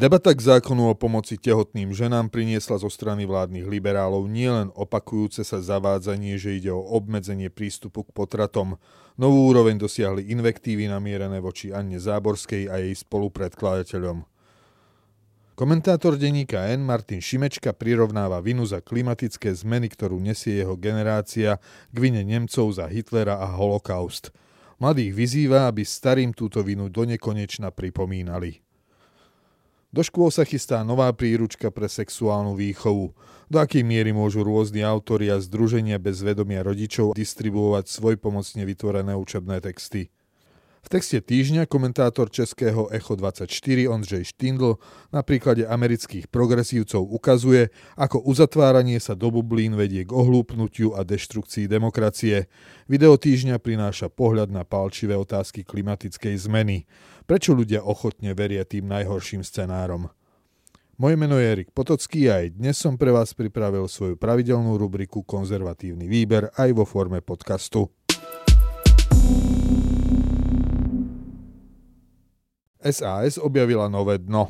Debata k zákonu o pomoci tehotným ženám priniesla zo strany vládnych liberálov nielen opakujúce sa zavádzanie, že ide o obmedzenie prístupu k potratom. Novú úroveň dosiahli invektívy namierené voči Anne Záborskej a jej spolupredkladateľom. Komentátor denníka N. Martin Šimečka prirovnáva vinu za klimatické zmeny, ktorú nesie jeho generácia k vine Nemcov za Hitlera a holokaust. Mladých vyzýva, aby starým túto vinu donekonečna pripomínali. Do škôl sa chystá nová príručka pre sexuálnu výchovu. Do akej miery môžu rôzni autori a združenia bez vedomia rodičov distribuovať svoj pomocne vytvorené učebné texty. V texte týždňa komentátor českého Echo 24 Ondřej Štindl na príklade amerických progresívcov ukazuje, ako uzatváranie sa do bublín vedie k ohlúpnutiu a deštrukcii demokracie. Video týždňa prináša pohľad na palčivé otázky klimatickej zmeny. Prečo ľudia ochotne veria tým najhorším scenárom? Moje meno je Erik Potocký a aj dnes som pre vás pripravil svoju pravidelnú rubriku Konzervatívny výber aj vo forme podcastu. SAS objavila nové dno.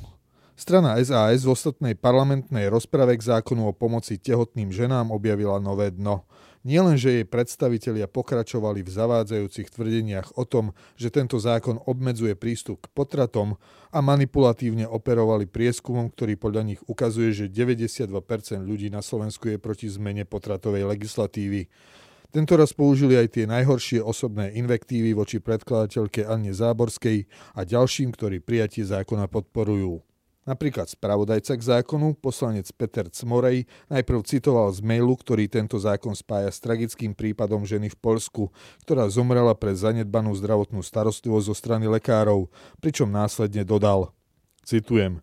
Strana SAS v ostatnej parlamentnej rozprave k zákonu o pomoci tehotným ženám objavila nové dno. Nielen, že jej predstavitelia pokračovali v zavádzajúcich tvrdeniach o tom, že tento zákon obmedzuje prístup k potratom a manipulatívne operovali prieskumom, ktorý podľa nich ukazuje, že 92% ľudí na Slovensku je proti zmene potratovej legislatívy. Tento raz použili aj tie najhoršie osobné invektívy voči predkladateľke Anne Záborskej a ďalším, ktorí prijatie zákona podporujú. Napríklad spravodajca k zákonu, poslanec Peter Cmorej, najprv citoval z mailu, ktorý tento zákon spája s tragickým prípadom ženy v Polsku, ktorá zomrela pre zanedbanú zdravotnú starostlivosť zo strany lekárov, pričom následne dodal, citujem,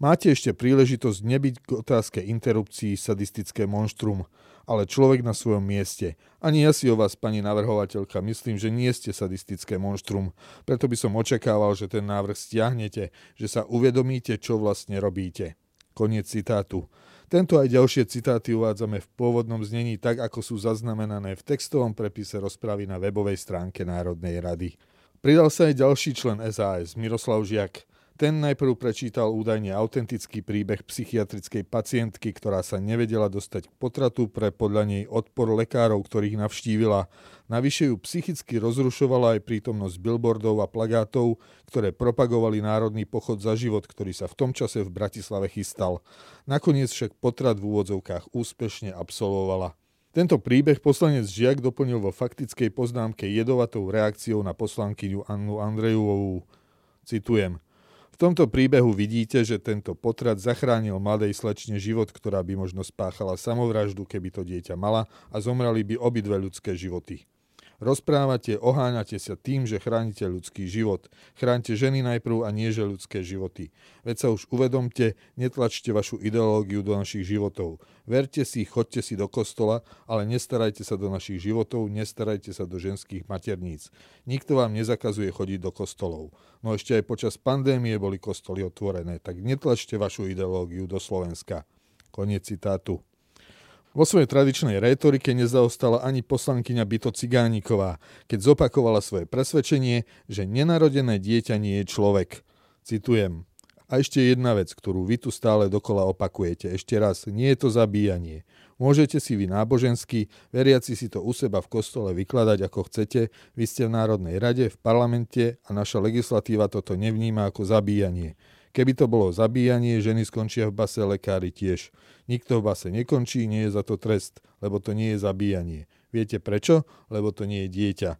Máte ešte príležitosť nebyť k otázke interrupcií sadistické monštrum, ale človek na svojom mieste. Ani ja si o vás, pani navrhovateľka, myslím, že nie ste sadistické monštrum, preto by som očakával, že ten návrh stiahnete, že sa uvedomíte, čo vlastne robíte. Koniec citátu. Tento aj ďalšie citáty uvádzame v pôvodnom znení tak, ako sú zaznamenané v textovom prepise rozpravy na webovej stránke Národnej rady. Pridal sa aj ďalší člen SAS, Miroslav Žiak. Ten najprv prečítal údajne autentický príbeh psychiatrickej pacientky, ktorá sa nevedela dostať k potratu pre podľa nej odpor lekárov, ktorých navštívila. Navyše ju psychicky rozrušovala aj prítomnosť billboardov a plagátov, ktoré propagovali národný pochod za život, ktorý sa v tom čase v Bratislave chystal. Nakoniec však potrat v úvodzovkách úspešne absolvovala. Tento príbeh poslanec Žiak doplnil vo faktickej poznámke jedovatou reakciou na poslankyňu Annu Andrejovú. Citujem – tomto príbehu vidíte, že tento potrat zachránil mladej slečne život, ktorá by možno spáchala samovraždu, keby to dieťa mala a zomrali by obidve ľudské životy. Rozprávate, oháňate sa tým, že chránite ľudský život. Chránte ženy najprv a nie že ľudské životy. Veď sa už uvedomte, netlačte vašu ideológiu do našich životov. Verte si, chodte si do kostola, ale nestarajte sa do našich životov, nestarajte sa do ženských materníc. Nikto vám nezakazuje chodiť do kostolov. No ešte aj počas pandémie boli kostoly otvorené, tak netlačte vašu ideológiu do Slovenska. Koniec citátu. Vo svojej tradičnej rétorike nezaostala ani poslankyňa Byto Cigániková, keď zopakovala svoje presvedčenie, že nenarodené dieťa nie je človek. Citujem. A ešte jedna vec, ktorú vy tu stále dokola opakujete. Ešte raz, nie je to zabíjanie. Môžete si vy nábožensky, veriaci si to u seba v kostole vykladať ako chcete, vy ste v Národnej rade, v parlamente a naša legislatíva toto nevníma ako zabíjanie. Keby to bolo zabíjanie, ženy skončia v base, lekári tiež. Nikto v base nekončí, nie je za to trest, lebo to nie je zabíjanie. Viete prečo? Lebo to nie je dieťa.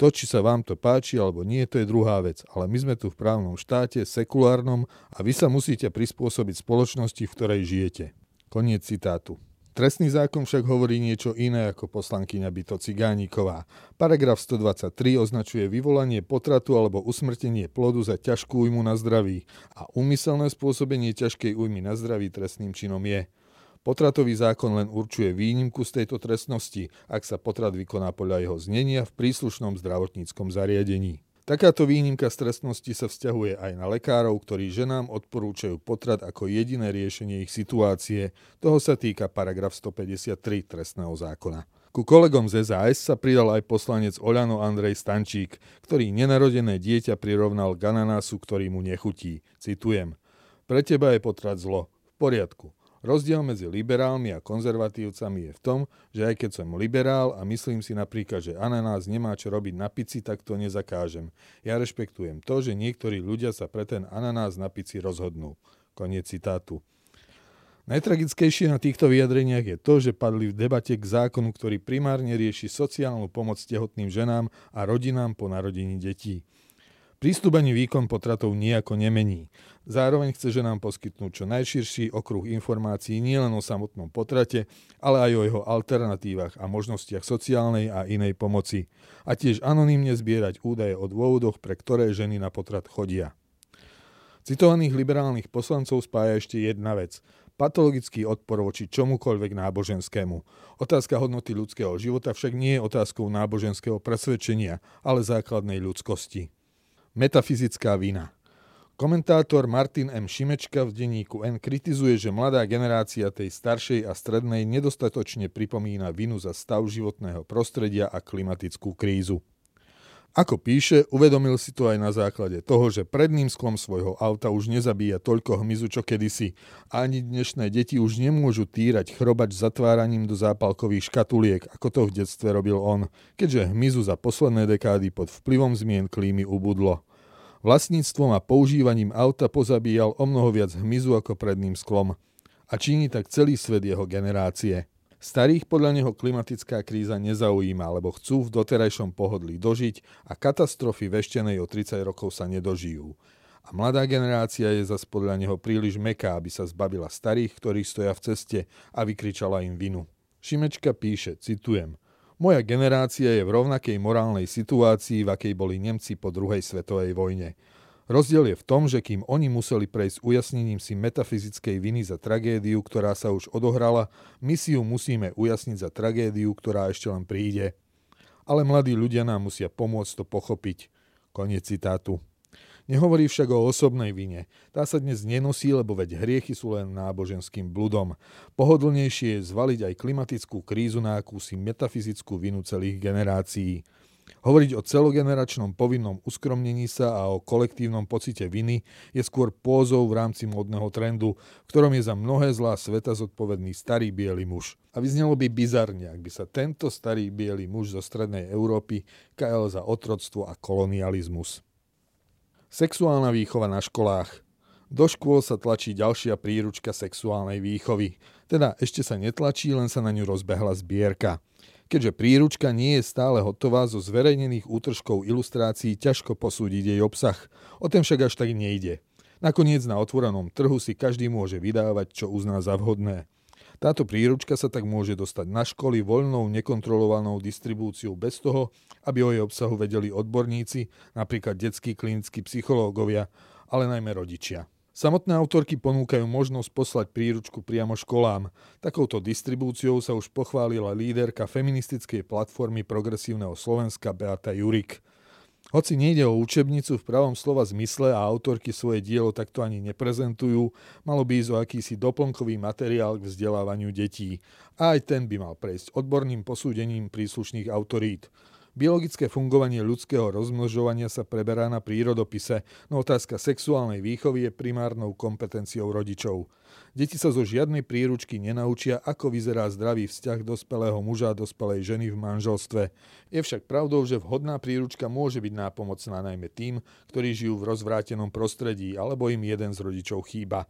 To, či sa vám to páči alebo nie, to je druhá vec. Ale my sme tu v právnom štáte, sekulárnom a vy sa musíte prispôsobiť spoločnosti, v ktorej žijete. Koniec citátu. Trestný zákon však hovorí niečo iné ako poslankyňa Byto Cigániková. Paragraf 123 označuje vyvolanie potratu alebo usmrtenie plodu za ťažkú újmu na zdraví a úmyselné spôsobenie ťažkej újmy na zdraví trestným činom je. Potratový zákon len určuje výnimku z tejto trestnosti, ak sa potrat vykoná podľa jeho znenia v príslušnom zdravotníckom zariadení. Takáto výnimka z trestnosti sa vzťahuje aj na lekárov, ktorí ženám odporúčajú potrat ako jediné riešenie ich situácie. Toho sa týka paragraf 153 trestného zákona. Ku kolegom z SAS sa pridal aj poslanec Oľano Andrej Stančík, ktorý nenarodené dieťa prirovnal k ananásu, ktorý mu nechutí. Citujem. Pre teba je potrat zlo. V poriadku. Rozdiel medzi liberálmi a konzervatívcami je v tom, že aj keď som liberál a myslím si napríklad, že ananás nemá čo robiť na pici, tak to nezakážem. Ja rešpektujem to, že niektorí ľudia sa pre ten ananás na pici rozhodnú. Koniec citátu. Najtragickejšie na týchto vyjadreniach je to, že padli v debate k zákonu, ktorý primárne rieši sociálnu pomoc tehotným ženám a rodinám po narodení detí. Prístup ani výkon potratov nejako nemení. Zároveň chce ženám poskytnúť čo najširší okruh informácií nielen o samotnom potrate, ale aj o jeho alternatívach a možnostiach sociálnej a inej pomoci. A tiež anonymne zbierať údaje o dôvodoch, pre ktoré ženy na potrat chodia. Citovaných liberálnych poslancov spája ešte jedna vec – patologický odpor voči čomukoľvek náboženskému. Otázka hodnoty ľudského života však nie je otázkou náboženského presvedčenia, ale základnej ľudskosti. Metafyzická vina. Komentátor Martin M. Šimečka v denníku N kritizuje, že mladá generácia tej staršej a strednej nedostatočne pripomína vinu za stav životného prostredia a klimatickú krízu. Ako píše, uvedomil si to aj na základe toho, že predným sklom svojho auta už nezabíja toľko hmyzu, čo kedysi. Ani dnešné deti už nemôžu týrať chrobač zatváraním do zápalkových škatuliek, ako to v detstve robil on, keďže hmyzu za posledné dekády pod vplyvom zmien klímy ubudlo. Vlastníctvom a používaním auta pozabíjal o mnoho viac hmyzu ako predným sklom. A činí tak celý svet jeho generácie – Starých podľa neho klimatická kríza nezaujíma, lebo chcú v doterajšom pohodlí dožiť a katastrofy veštenej o 30 rokov sa nedožijú. A mladá generácia je zas podľa neho príliš meká, aby sa zbavila starých, ktorí stoja v ceste a vykričala im vinu. Šimečka píše, citujem, moja generácia je v rovnakej morálnej situácii, v akej boli Nemci po druhej svetovej vojne. Rozdiel je v tom, že kým oni museli prejsť ujasnením si metafyzickej viny za tragédiu, ktorá sa už odohrala, my si ju musíme ujasniť za tragédiu, ktorá ešte len príde. Ale mladí ľudia nám musia pomôcť to pochopiť. Koniec citátu. Nehovorí však o osobnej vine. Tá sa dnes nenosí, lebo veď hriechy sú len náboženským bludom. Pohodlnejšie je zvaliť aj klimatickú krízu na akúsi metafyzickú vinu celých generácií. Hovoriť o celogeneračnom povinnom uskromnení sa a o kolektívnom pocite viny je skôr pózou v rámci módneho trendu, v ktorom je za mnohé zlá sveta zodpovedný starý biely muž. A vyznelo by bizarne, ak by sa tento starý biely muž zo strednej Európy kajal za otroctvo a kolonializmus. Sexuálna výchova na školách. Do škôl sa tlačí ďalšia príručka sexuálnej výchovy. Teda ešte sa netlačí, len sa na ňu rozbehla zbierka. Keďže príručka nie je stále hotová, zo zverejnených útržkov ilustrácií ťažko posúdiť jej obsah. O ten však až tak nejde. Nakoniec na otvorenom trhu si každý môže vydávať, čo uzná za vhodné. Táto príručka sa tak môže dostať na školy voľnou, nekontrolovanou distribúciou bez toho, aby o jej obsahu vedeli odborníci, napríklad detskí klinickí psychológovia, ale najmä rodičia. Samotné autorky ponúkajú možnosť poslať príručku priamo školám. Takouto distribúciou sa už pochválila líderka feministickej platformy Progresívneho Slovenska Beata Jurik. Hoci nejde o učebnicu v pravom slova zmysle a autorky svoje dielo takto ani neprezentujú, malo by ísť o akýsi doplnkový materiál k vzdelávaniu detí. A aj ten by mal prejsť odborným posúdením príslušných autorít. Biologické fungovanie ľudského rozmnožovania sa preberá na prírodopise, no otázka sexuálnej výchovy je primárnou kompetenciou rodičov. Deti sa zo žiadnej príručky nenaučia, ako vyzerá zdravý vzťah dospelého muža a dospelej ženy v manželstve. Je však pravdou, že vhodná príručka môže byť nápomocná najmä tým, ktorí žijú v rozvrátenom prostredí alebo im jeden z rodičov chýba.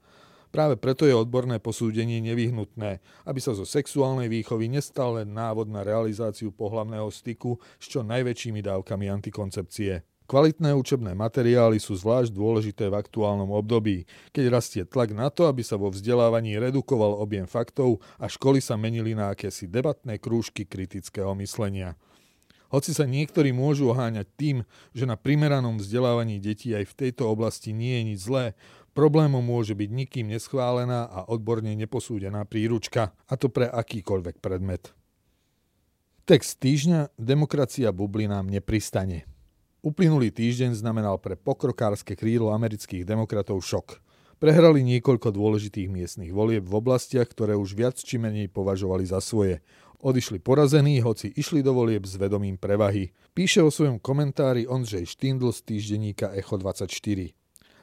Práve preto je odborné posúdenie nevyhnutné, aby sa zo sexuálnej výchovy nestal len návod na realizáciu pohlavného styku s čo najväčšími dávkami antikoncepcie. Kvalitné učebné materiály sú zvlášť dôležité v aktuálnom období, keď rastie tlak na to, aby sa vo vzdelávaní redukoval objem faktov a školy sa menili na akési debatné krúžky kritického myslenia. Hoci sa niektorí môžu oháňať tým, že na primeranom vzdelávaní detí aj v tejto oblasti nie je nič zlé, Problémom môže byť nikým neschválená a odborne neposúdená príručka, a to pre akýkoľvek predmet. Text týždňa Demokracia bublinám nepristane. Uplynulý týždeň znamenal pre pokrokárske krídlo amerických demokratov šok. Prehrali niekoľko dôležitých miestnych volieb v oblastiach, ktoré už viac či menej považovali za svoje. Odišli porazení, hoci išli do volieb s vedomím prevahy. Píše o svojom komentári Ondřej Štindl z týždenníka Echo 24.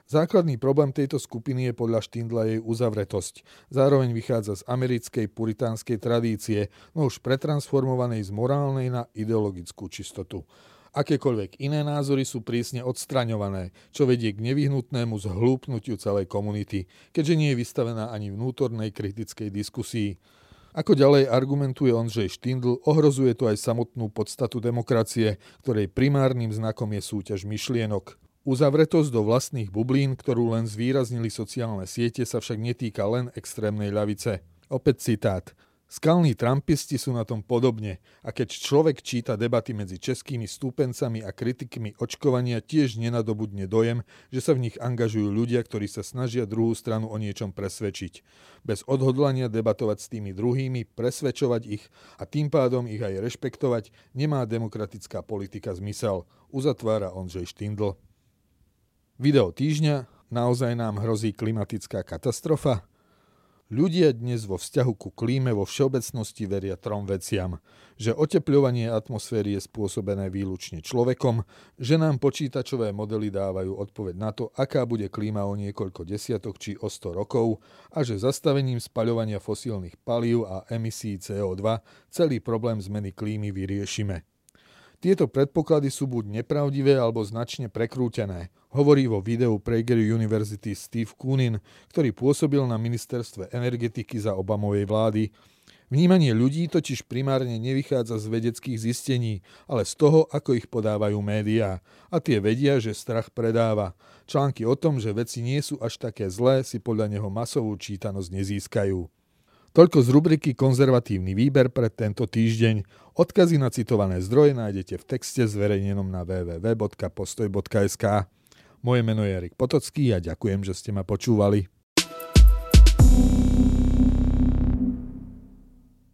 Základný problém tejto skupiny je podľa Štindla jej uzavretosť. Zároveň vychádza z americkej puritánskej tradície, no už pretransformovanej z morálnej na ideologickú čistotu. Akékoľvek iné názory sú prísne odstraňované, čo vedie k nevyhnutnému zhlúpnutiu celej komunity, keďže nie je vystavená ani vnútornej kritickej diskusii. Ako ďalej argumentuje Ondřej Štindl, ohrozuje to aj samotnú podstatu demokracie, ktorej primárnym znakom je súťaž myšlienok. Uzavretosť do vlastných bublín, ktorú len zvýraznili sociálne siete, sa však netýka len extrémnej ľavice. Opäť citát. Skalní trampisti sú na tom podobne a keď človek číta debaty medzi českými stúpencami a kritikmi očkovania, tiež nenadobudne dojem, že sa v nich angažujú ľudia, ktorí sa snažia druhú stranu o niečom presvedčiť. Bez odhodlania debatovať s tými druhými, presvedčovať ich a tým pádom ich aj rešpektovať, nemá demokratická politika zmysel, uzatvára Ondřej Štindl. Video týždňa. Naozaj nám hrozí klimatická katastrofa? Ľudia dnes vo vzťahu ku klíme vo všeobecnosti veria trom veciam. Že otepľovanie atmosféry je spôsobené výlučne človekom, že nám počítačové modely dávajú odpoveď na to, aká bude klíma o niekoľko desiatok či o 100 rokov a že zastavením spaľovania fosílnych palív a emisí CO2 celý problém zmeny klímy vyriešime. Tieto predpoklady sú buď nepravdivé alebo značne prekrútené, hovorí vo videu Prager University Steve Koonin, ktorý pôsobil na ministerstve energetiky za Obamovej vlády. Vnímanie ľudí totiž primárne nevychádza z vedeckých zistení, ale z toho, ako ich podávajú médiá. A tie vedia, že strach predáva. Články o tom, že veci nie sú až také zlé, si podľa neho masovú čítanosť nezískajú. Toľko z rubriky Konzervatívny výber pre tento týždeň. Odkazy na citované zdroje nájdete v texte zverejnenom na www.postoj.sk. Moje meno je Erik Potocký a ďakujem, že ste ma počúvali.